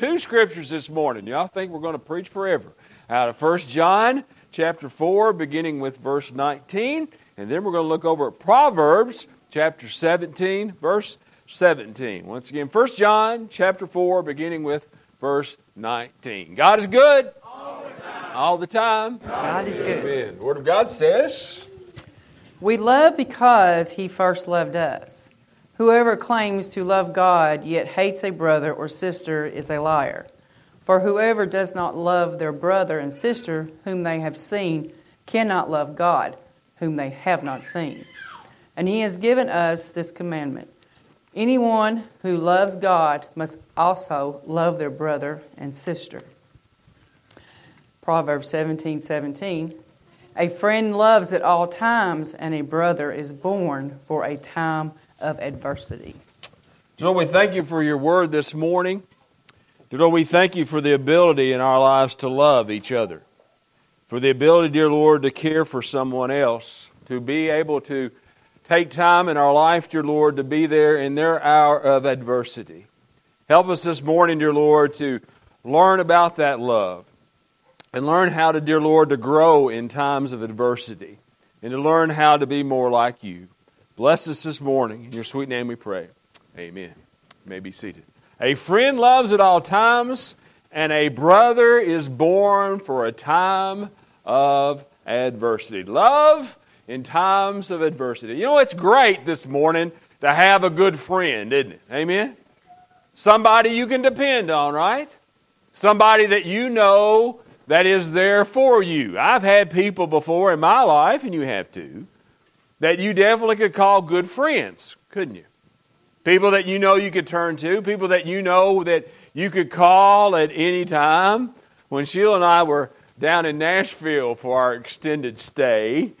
two scriptures this morning. Y'all think we're going to preach forever. Out of 1 John chapter 4, beginning with verse 19. And then we're going to look over at Proverbs chapter 17, verse 17. Once again, 1 John chapter 4, beginning with verse 19. God is good. All the time. All the time. God is good. Amen. The Word of God says, We love because He first loved us. Whoever claims to love God yet hates a brother or sister is a liar. For whoever does not love their brother and sister whom they have seen cannot love God, whom they have not seen. And He has given us this commandment Anyone who loves God must also love their brother and sister. Proverbs 17 17. A friend loves at all times, and a brother is born for a time of adversity. Lord, we thank you for your word this morning. Lord, we thank you for the ability in our lives to love each other, for the ability, dear Lord, to care for someone else, to be able to take time in our life, dear Lord, to be there in their hour of adversity. Help us this morning, dear Lord, to learn about that love and learn how to, dear Lord, to grow in times of adversity and to learn how to be more like you. Bless us this morning. In your sweet name we pray. Amen. You may be seated. A friend loves at all times, and a brother is born for a time of adversity. Love in times of adversity. You know, it's great this morning to have a good friend, isn't it? Amen? Somebody you can depend on, right? Somebody that you know that is there for you. I've had people before in my life, and you have too, that you definitely could call good friends, couldn't you? People that you know you could turn to, people that you know that you could call at any time. When Sheila and I were down in Nashville for our extended stay,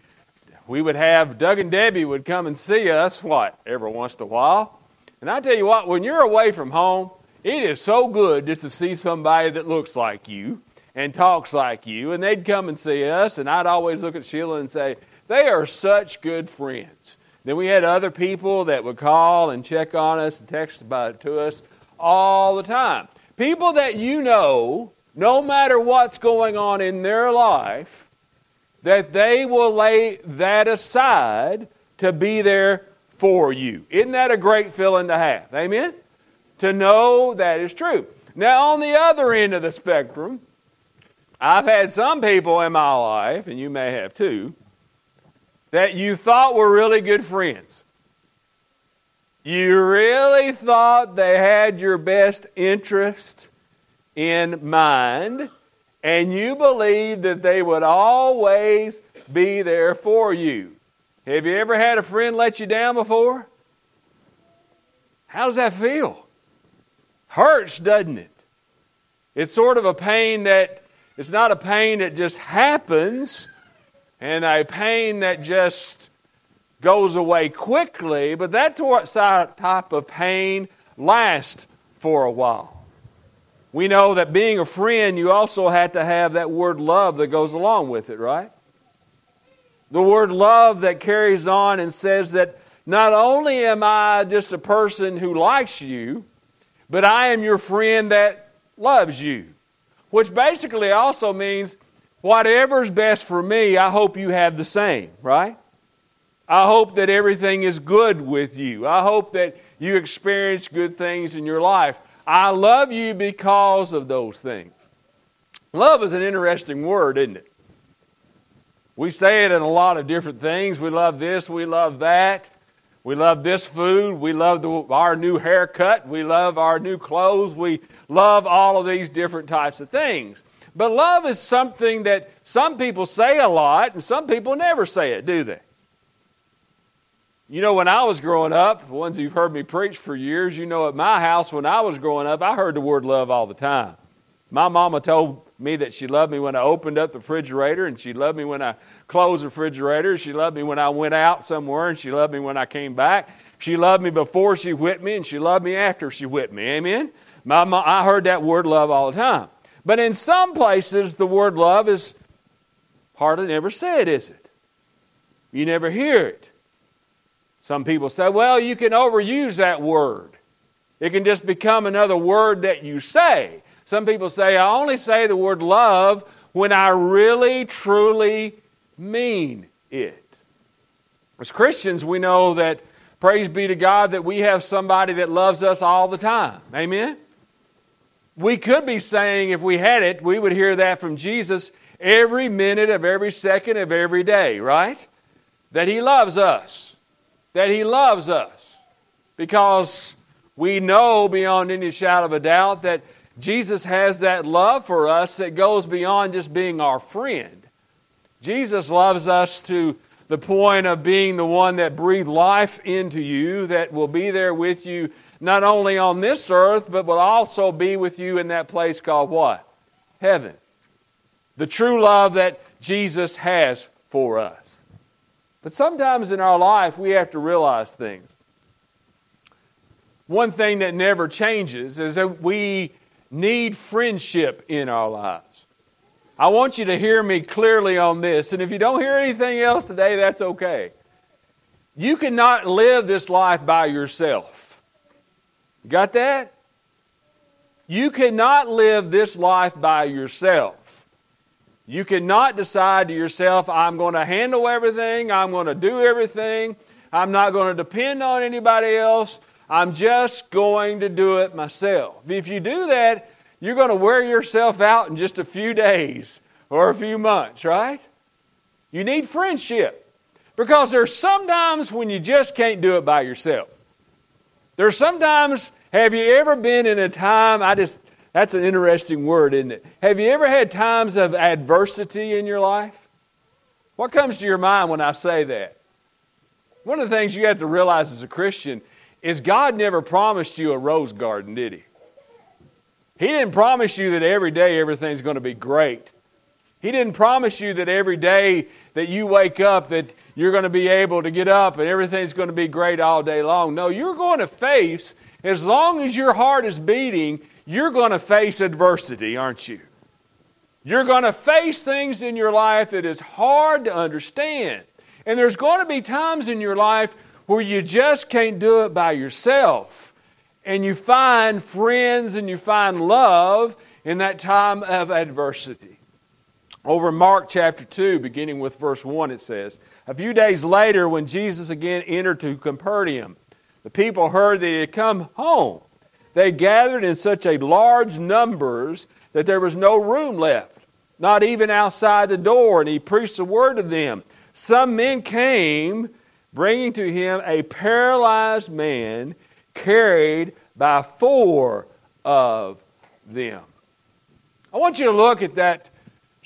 we would have Doug and Debbie would come and see us, what, every once in a while. And I tell you what, when you're away from home, it is so good just to see somebody that looks like you and talks like you. And they'd come and see us, and I'd always look at Sheila and say, they are such good friends. Then we had other people that would call and check on us and text about to us all the time. People that you know, no matter what's going on in their life, that they will lay that aside to be there for you. Isn't that a great feeling to have? Amen? To know that is true. Now, on the other end of the spectrum, I've had some people in my life, and you may have too, that you thought were really good friends. You really thought they had your best interest in mind and you believed that they would always be there for you. Have you ever had a friend let you down before? How does that feel? Hurts, doesn't it? It's sort of a pain that it's not a pain that just happens and a pain that just goes away quickly, but that type of pain lasts for a while we know that being a friend, you also had to have that word love that goes along with it, right? The word love that carries on and says that not only am I just a person who likes you, but I am your friend that loves you. Which basically also means whatever's best for me, I hope you have the same, right? I hope that everything is good with you. I hope that you experience good things in your life. I love you because of those things. Love is an interesting word, isn't it? We say it in a lot of different things. We love this, we love that. We love this food. We love the, our new haircut. We love our new clothes. We love all of these different types of things. But love is something that some people say a lot and some people never say it, do they? You know, when I was growing up, the ones you've heard me preach for years, you know, at my house when I was growing up, I heard the word love all the time. My mama told me that she loved me when I opened up the refrigerator, and she loved me when I closed the refrigerator. She loved me when I went out somewhere, and she loved me when I came back. She loved me before she whipped me, and she loved me after she whipped me. Amen? My, I heard that word love all the time. But in some places, the word love is hardly never said, is it? You never hear it. Some people say, well, you can overuse that word. It can just become another word that you say. Some people say, I only say the word love when I really, truly mean it. As Christians, we know that, praise be to God, that we have somebody that loves us all the time. Amen? We could be saying, if we had it, we would hear that from Jesus every minute of every second of every day, right? That He loves us. That He loves us. Because we know beyond any shadow of a doubt that Jesus has that love for us that goes beyond just being our friend. Jesus loves us to the point of being the one that breathed life into you, that will be there with you not only on this earth, but will also be with you in that place called what? Heaven. The true love that Jesus has for us. But sometimes in our life, we have to realize things. One thing that never changes is that we need friendship in our lives. I want you to hear me clearly on this, and if you don't hear anything else today, that's okay. You cannot live this life by yourself. Got that? You cannot live this life by yourself. You cannot decide to yourself, I'm going to handle everything, I'm going to do everything, I'm not going to depend on anybody else, I'm just going to do it myself. If you do that, you're going to wear yourself out in just a few days or a few months, right? You need friendship. Because there's sometimes when you just can't do it by yourself. There's sometimes, have you ever been in a time, I just, that's an interesting word, isn't it? Have you ever had times of adversity in your life? What comes to your mind when I say that? One of the things you have to realize as a Christian is God never promised you a rose garden, did He? He didn't promise you that every day everything's going to be great. He didn't promise you that every day that you wake up that you're going to be able to get up and everything's going to be great all day long. No, you're going to face as long as your heart is beating, you're going to face adversity, aren't you? You're going to face things in your life that is hard to understand. And there's going to be times in your life where you just can't do it by yourself and you find friends and you find love in that time of adversity. Over Mark chapter 2, beginning with verse 1, it says, A few days later, when Jesus again entered to Capernaum, the people heard that he had come home. They gathered in such a large numbers that there was no room left, not even outside the door, and he preached the word to them. Some men came, bringing to him a paralyzed man carried by four of them. I want you to look at that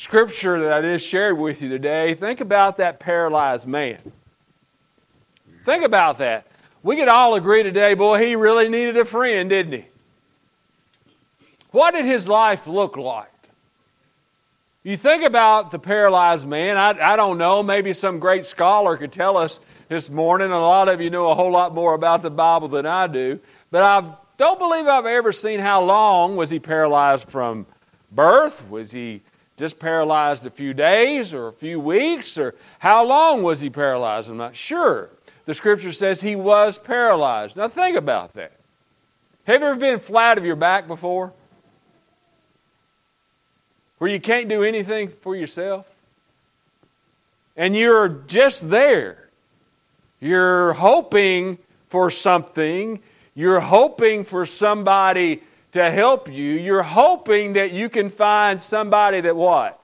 scripture that I just shared with you today. Think about that paralyzed man. Think about that. We could all agree today, boy, he really needed a friend, didn't he? What did his life look like? You think about the paralyzed man, I, I don't know, maybe some great scholar could tell us this morning. A lot of you know a whole lot more about the Bible than I do. But I don't believe I've ever seen how long was he paralyzed from birth? Was he just paralyzed a few days or a few weeks? Or how long was he paralyzed? I'm not sure. The scripture says he was paralyzed. Now think about that. Have you ever been flat of your back before? Where you can't do anything for yourself? And you're just there you're hoping for something. You're hoping for somebody to help you. You're hoping that you can find somebody that what?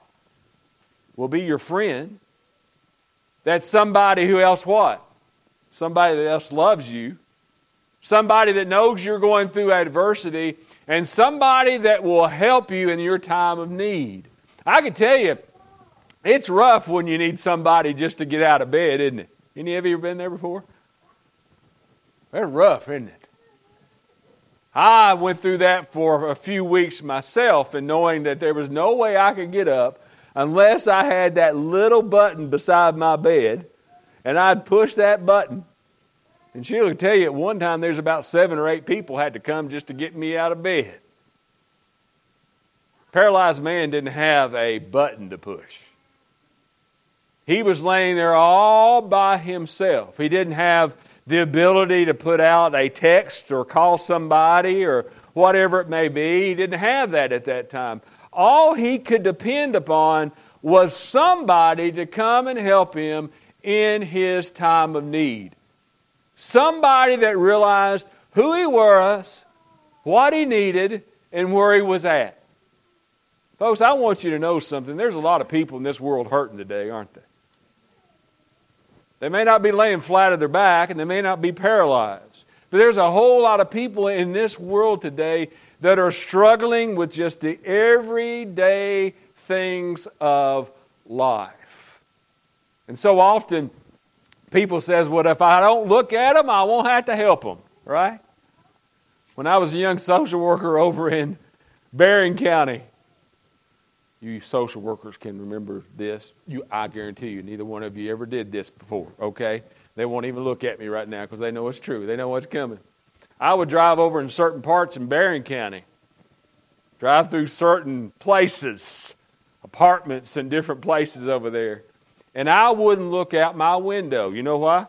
Will be your friend. That's somebody who else what? Somebody that else loves you. Somebody that knows you're going through adversity. And somebody that will help you in your time of need. I can tell you, it's rough when you need somebody just to get out of bed, isn't it? Any of you ever been there before? They're rough, isn't it? I went through that for a few weeks myself, and knowing that there was no way I could get up unless I had that little button beside my bed, and I'd push that button. And she'll tell you at one time there's about seven or eight people had to come just to get me out of bed. Paralyzed man didn't have a button to push. He was laying there all by himself. He didn't have the ability to put out a text or call somebody or, whatever it may be. He didn't have that at that time. All he could depend upon was somebody to come and help him in his time of need. Somebody that realized who he was, what he needed, and where he was at. Folks, I want you to know something. There's a lot of people in this world hurting today, aren't they? They may not be laying flat on their back and they may not be paralyzed. But there's a whole lot of people in this world today that are struggling with just the everyday things of life. And so often people says, "Well, if I don't look at them, I won't have to help them." Right? When I was a young social worker over in Barren County, you social workers can remember this. You, I guarantee you, neither one of you ever did this before, okay? They won't even look at me right now because they know it's true. They know what's coming. I would drive over in certain parts in Barren County, drive through certain places, apartments and different places over there, and I wouldn't look out my window. You know why?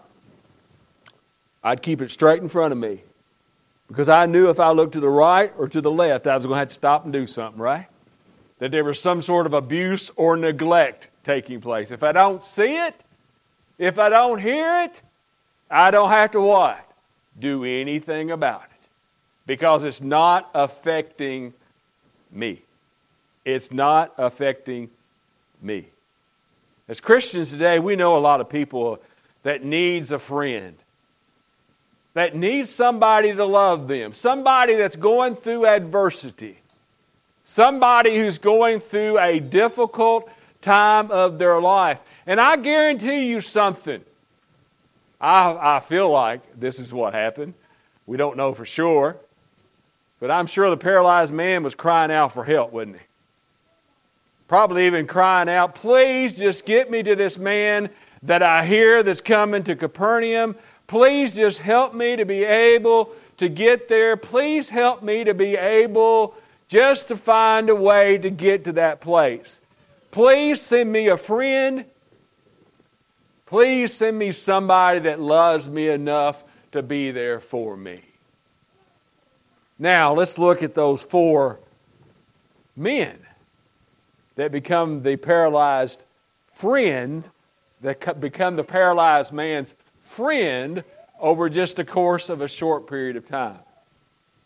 I'd keep it straight in front of me because I knew if I looked to the right or to the left, I was going to have to stop and do something, right? That there was some sort of abuse or neglect taking place. If I don't see it, if I don't hear it, I don't have to what? Do anything about it. Because it's not affecting me. It's not affecting me. As Christians today, we know a lot of people that needs a friend. That needs somebody to love them. Somebody that's going through adversity. Somebody who's going through a difficult time of their life. And I guarantee you something. I, I feel like this is what happened. We don't know for sure. But I'm sure the paralyzed man was crying out for help, wasn't he? Probably even crying out, Please just get me to this man that I hear that's coming to Capernaum. Please just help me to be able to get there. Please help me to be able just to find a way to get to that place. Please send me a friend. Please send me somebody that loves me enough to be there for me. Now, let's look at those four men that become the paralyzed friend, that become the paralyzed man's friend over just the course of a short period of time.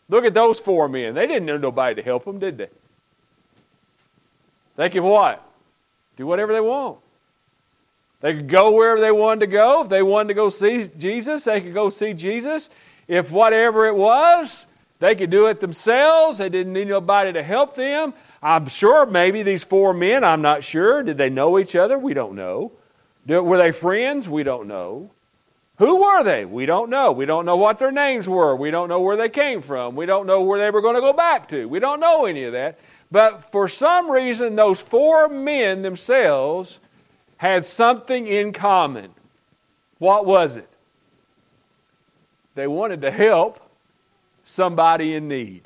Look at those four men. They didn't know nobody to help them, did they? They could what? Do whatever they want. They could go wherever they wanted to go. If they wanted to go see Jesus, they could go see Jesus. If whatever it was, they could do it themselves. They didn't need nobody to help them. I'm sure maybe these four men, I'm not sure. Did they know each other? We don't know. Were they friends? We don't know. Who were they? We don't know. We don't know what their names were. We don't know where they came from. We don't know where they were going to go back to. We don't know any of that. But for some reason, those four men themselves had something in common. What was it? They wanted to help somebody in need.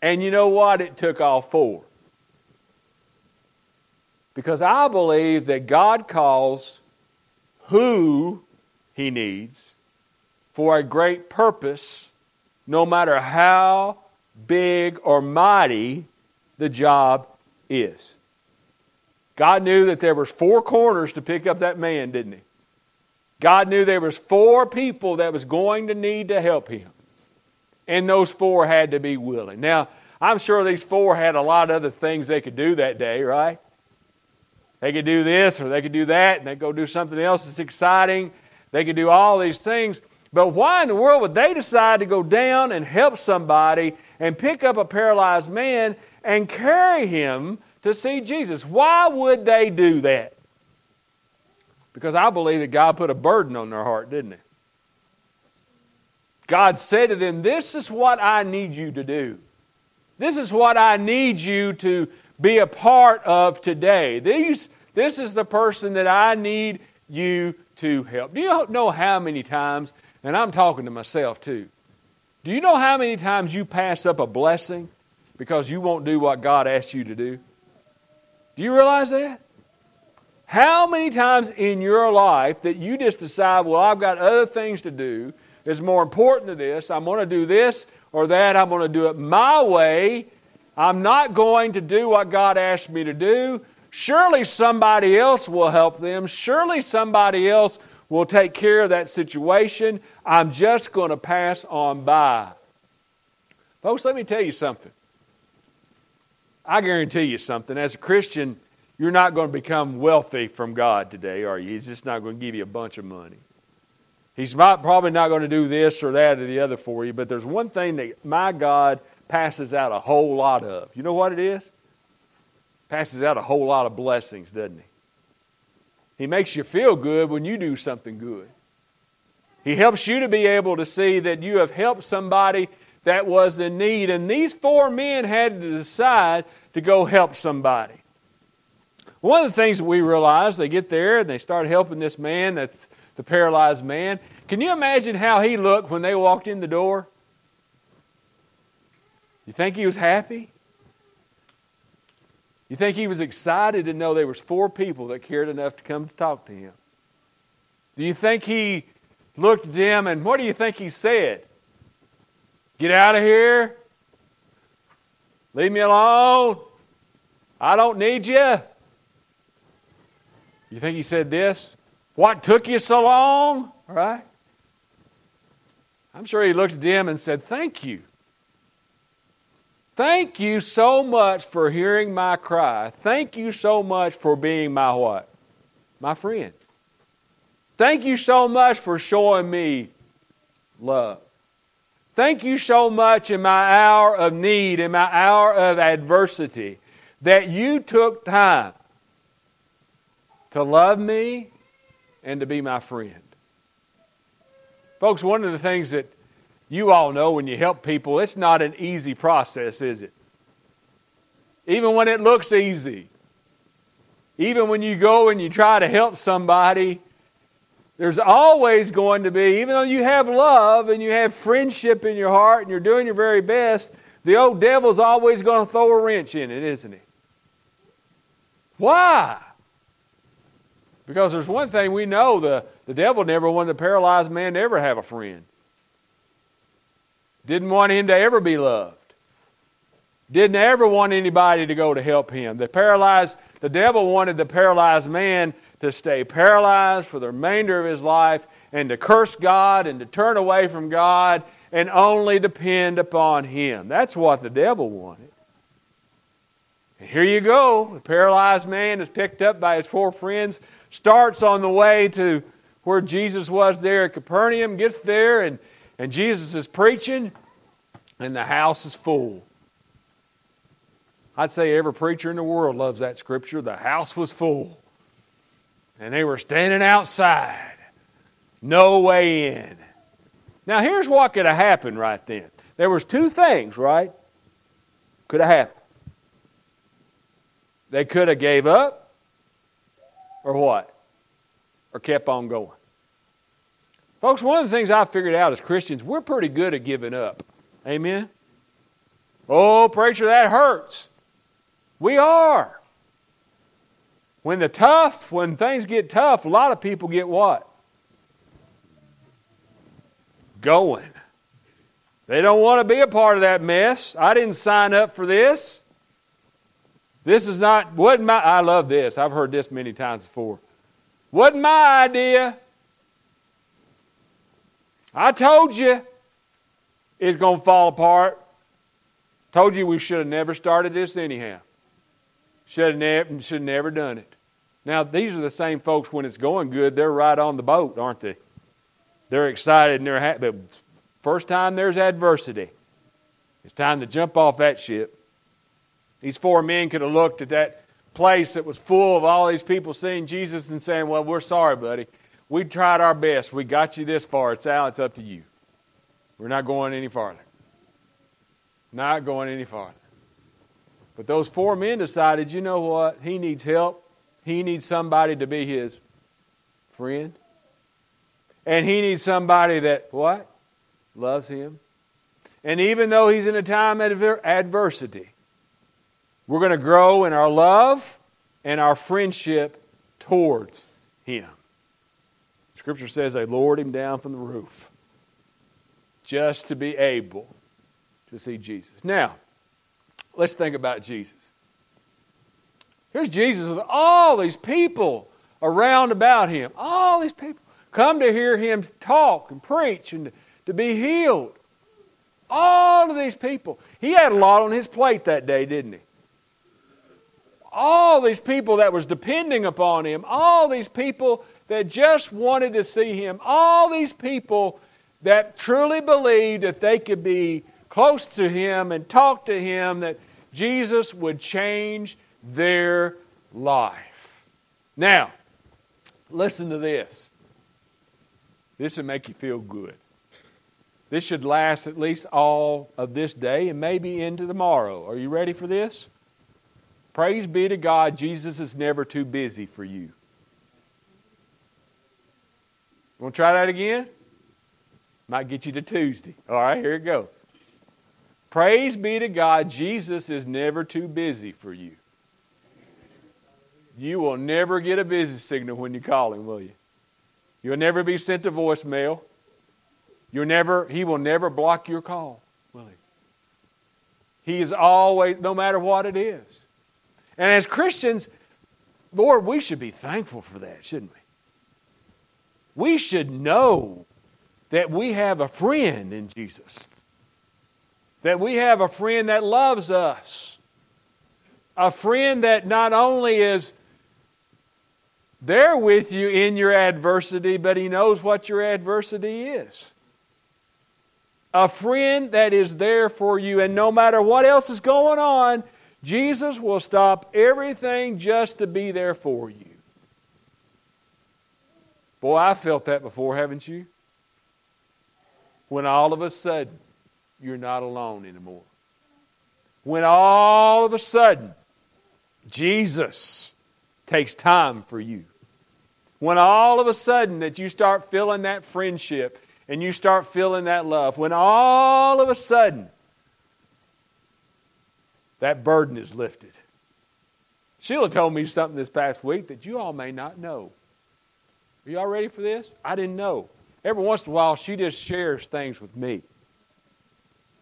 And you know what? It took all four. Because I believe that God calls who he needs for a great purpose, no matter how big or mighty the job is. God knew that there was four corners to pick up that man, didn't he? God knew there was four people that was going to need to help him. And those four had to be willing. Now, I'm sure these four had a lot of other things they could do that day, right? They could do this or they could do that, and they go do something else that's exciting. They could do all these things. But why in the world would they decide to go down and help somebody and pick up a paralyzed man and carry him to see Jesus? Why would they do that? Because I believe that God put a burden on their heart, didn't He? God said to them, This is what I need you to do. This is what I need you to be a part of today. These, this is the person that I need you to help. Do you know how many times, and I'm talking to myself too, do you know how many times you pass up a blessing because you won't do what God asked you to do? Do you realize that? How many times in your life that you just decide, well, I've got other things to do that's more important to this, I'm going to do this or that. I'm going to do it my way. I'm not going to do what God asked me to do. Surely somebody else will help them. Surely somebody else will take care of that situation. I'm just going to pass on by. Folks, let me tell you something. I guarantee you something. As a Christian, you're not going to become wealthy from God today, are you? He's just not going to give you a bunch of money. He's not, probably not going to do this or that or the other for you, but there's one thing that my God passes out a whole lot of. You know what it is? Passes out a whole lot of blessings, doesn't he? He makes you feel good when you do something good. He helps you to be able to see that you have helped somebody that was in need. And these four men had to decide to go help somebody. One of the things that we realize, they get there and they start helping this man that's the paralyzed man. Can you imagine how he looked when they walked in the door? You think he was happy? You think he was excited to know there was four people that cared enough to come to talk to him? Do you think he looked at them and what do you think he said? Get out of here. Leave me alone. I don't need you. You think he said this? What took you so long? All right? I'm sure he looked at them and said, Thank you. Thank you so much for hearing my cry. Thank you so much for being my what? My friend. Thank you so much for showing me love. Thank you so much in my hour of need, in my hour of adversity, that you took time to love me and to be my friend. Folks, one of the things that you all know when you help people, it's not an easy process, is it? Even when it looks easy. Even when you go and you try to help somebody, there's always going to be, even though you have love and you have friendship in your heart and you're doing your very best, the old devil's always going to throw a wrench in it, isn't he? Why? Because there's one thing we know the, the devil never wanted a paralyzed man to ever have a friend. Didn't want him to ever be loved. Didn't ever want anybody to go to help him. The paralyzed, the devil wanted the paralyzed man to stay paralyzed for the remainder of his life and to curse God and to turn away from God and only depend upon him. That's what the devil wanted. And here you go. The paralyzed man is picked up by his four friends, starts on the way to where Jesus was there at Capernaum, gets there, and, and Jesus is preaching, and the house is full. I'd say every preacher in the world loves that scripture. The house was full. And they were standing outside. No way in. Now here's what could have happened right then. There was two things, right? Could have happened. They could have gave up or what? Or kept on going. Folks, one of the things I've figured out as Christians, we're pretty good at giving up. Amen? Oh, preacher, that hurts. We are. When the tough, when things get tough, a lot of people get what? Going. They don't want to be a part of that mess. I didn't sign up for this. This is not, wasn't my, I love this. I've heard this many times before. Wasn't my idea. I told you it's going to fall apart. Told you we should have never started this anyhow. Should have never, should never done it. Now, these are the same folks when it's going good, they're right on the boat, aren't they? They're excited and they're happy. But first time there's adversity, it's time to jump off that ship. These four men could have looked at that place that was full of all these people seeing Jesus and saying, Well, we're sorry, buddy. We tried our best. We got you this far. It's out. It's up to you. We're not going any farther. Not going any farther. But those four men decided, you know what? He needs help. He needs somebody to be his friend. And he needs somebody that, what? Loves him. And even though he's in a time of adversity, we're going to grow in our love and our friendship towards Him. Scripture says they lowered him down from the roof just to be able to see Jesus. Now, let's think about Jesus. Here's Jesus with all these people around about him. All these people come to hear him talk and preach and to be healed. All of these people. He had a lot on his plate that day, didn't he? All these people that was depending upon him, all these people that just wanted to see him, all these people that truly believed that they could be close to him and talk to him, that Jesus would change their life. Now, listen to this. This will make you feel good. This should last at least all of this day and maybe into tomorrow. Are you ready for this? Praise be to God, Jesus is never too busy for you. Want to try that again? Might get you to Tuesday. All right, here it goes. Praise be to God, Jesus is never too busy for you. You will never get a busy signal when you call him, will you? You'll never be sent a voicemail. You'll never, he will never block your call, will he? He is always, no matter what it is. And as Christians, Lord, we should be thankful for that, shouldn't we? We should know that we have a friend in Jesus, that we have a friend that loves us, a friend that not only is there with you in your adversity, but He knows what your adversity is. A friend that is there for you, and no matter what else is going on, Jesus will stop everything just to be there for you. Boy, I felt that before, haven't you? When all of a sudden, you're not alone anymore. When all of a sudden, Jesus takes time for you when all of a sudden that you start feeling that friendship and you start feeling that love, when all of a sudden that burden is lifted. Sheila told me something this past week that you all may not know. Are y'all ready for this? I didn't know. Every once in a while, she just shares things with me.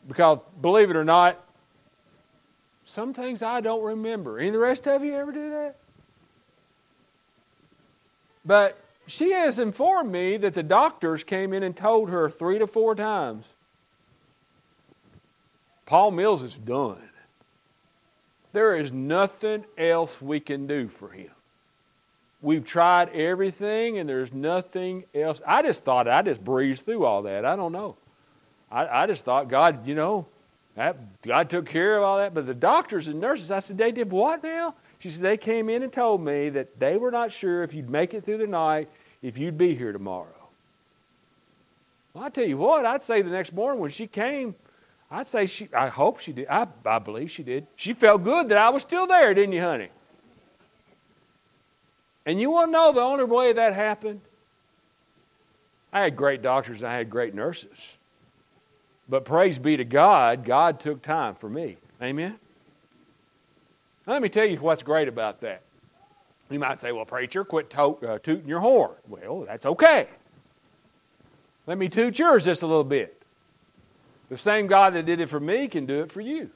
Because, believe it or not, some things I don't remember. Any of the rest of you ever do that? But she has informed me that the doctors came in and told her three to four times Paul Mills is done. There is nothing else we can do for him. We've tried everything and there's nothing else. I just thought I just breezed through all that. I don't know. I, I just thought God, you know, that, God took care of all that. But the doctors and nurses, I said, they did what now? She said, They came in and told me that they were not sure if you'd make it through the night, if you'd be here tomorrow. Well, I tell you what, I'd say the next morning when she came, I'd say she, I hope she did. I, I believe she did. She felt good that I was still there, didn't you, honey? And you want to know the only way that happened? I had great doctors and I had great nurses. But praise be to God, God took time for me. Amen? let me tell you what's great about that. You might say, well, preacher, quit to- uh, tooting your horn. Well, that's okay. Let me toot yours just a little bit. The same God that did it for me can do it for you.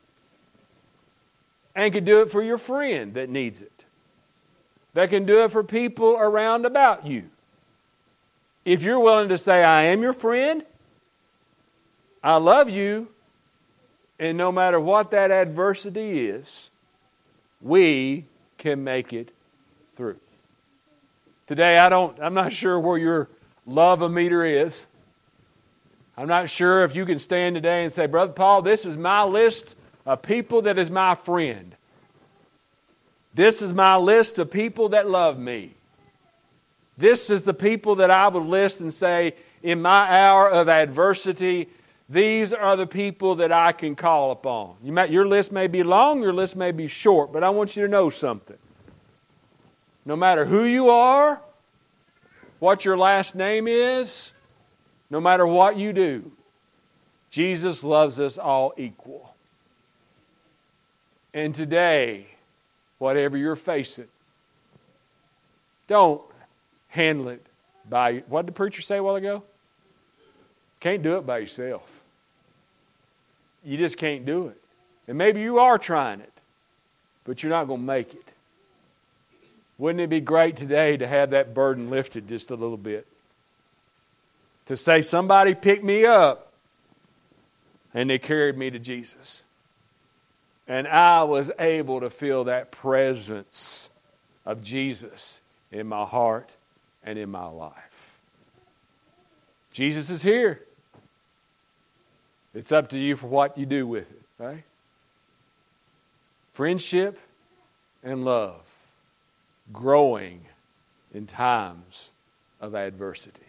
And can do it for your friend that needs it. That can do it for people around about you. If you're willing to say, I am your friend, I love you, and no matter what that adversity is, we can make it through. Today, I don't, I'm not sure where your love a meter is. I'm not sure if you can stand today and say, Brother Paul, this is my list of people that is my friend. This is my list of people that love me. This is the people that I would list and say, in my hour of adversity, these are the people that I can call upon. You might, your list may be long, your list may be short, but I want you to know something. No matter who you are, what your last name is, no matter what you do, Jesus loves us all equal. And today, whatever you're facing, don't handle it by what did the preacher say a while ago? Can't do it by yourself. you just can't do it. And maybe you are trying it, but you're not going to make it. Wouldn't it be great today to have that burden lifted just a little bit? To say, somebody picked me up and they carried me to Jesus. And I was able to feel that presence of Jesus in my heart and in my life. Jesus is here. It's up to you for what you do with it, right? Friendship and love growing in times of adversity.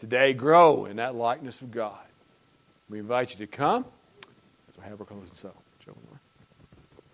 Today, grow in that likeness of God. We invite you to come as we have our closing song.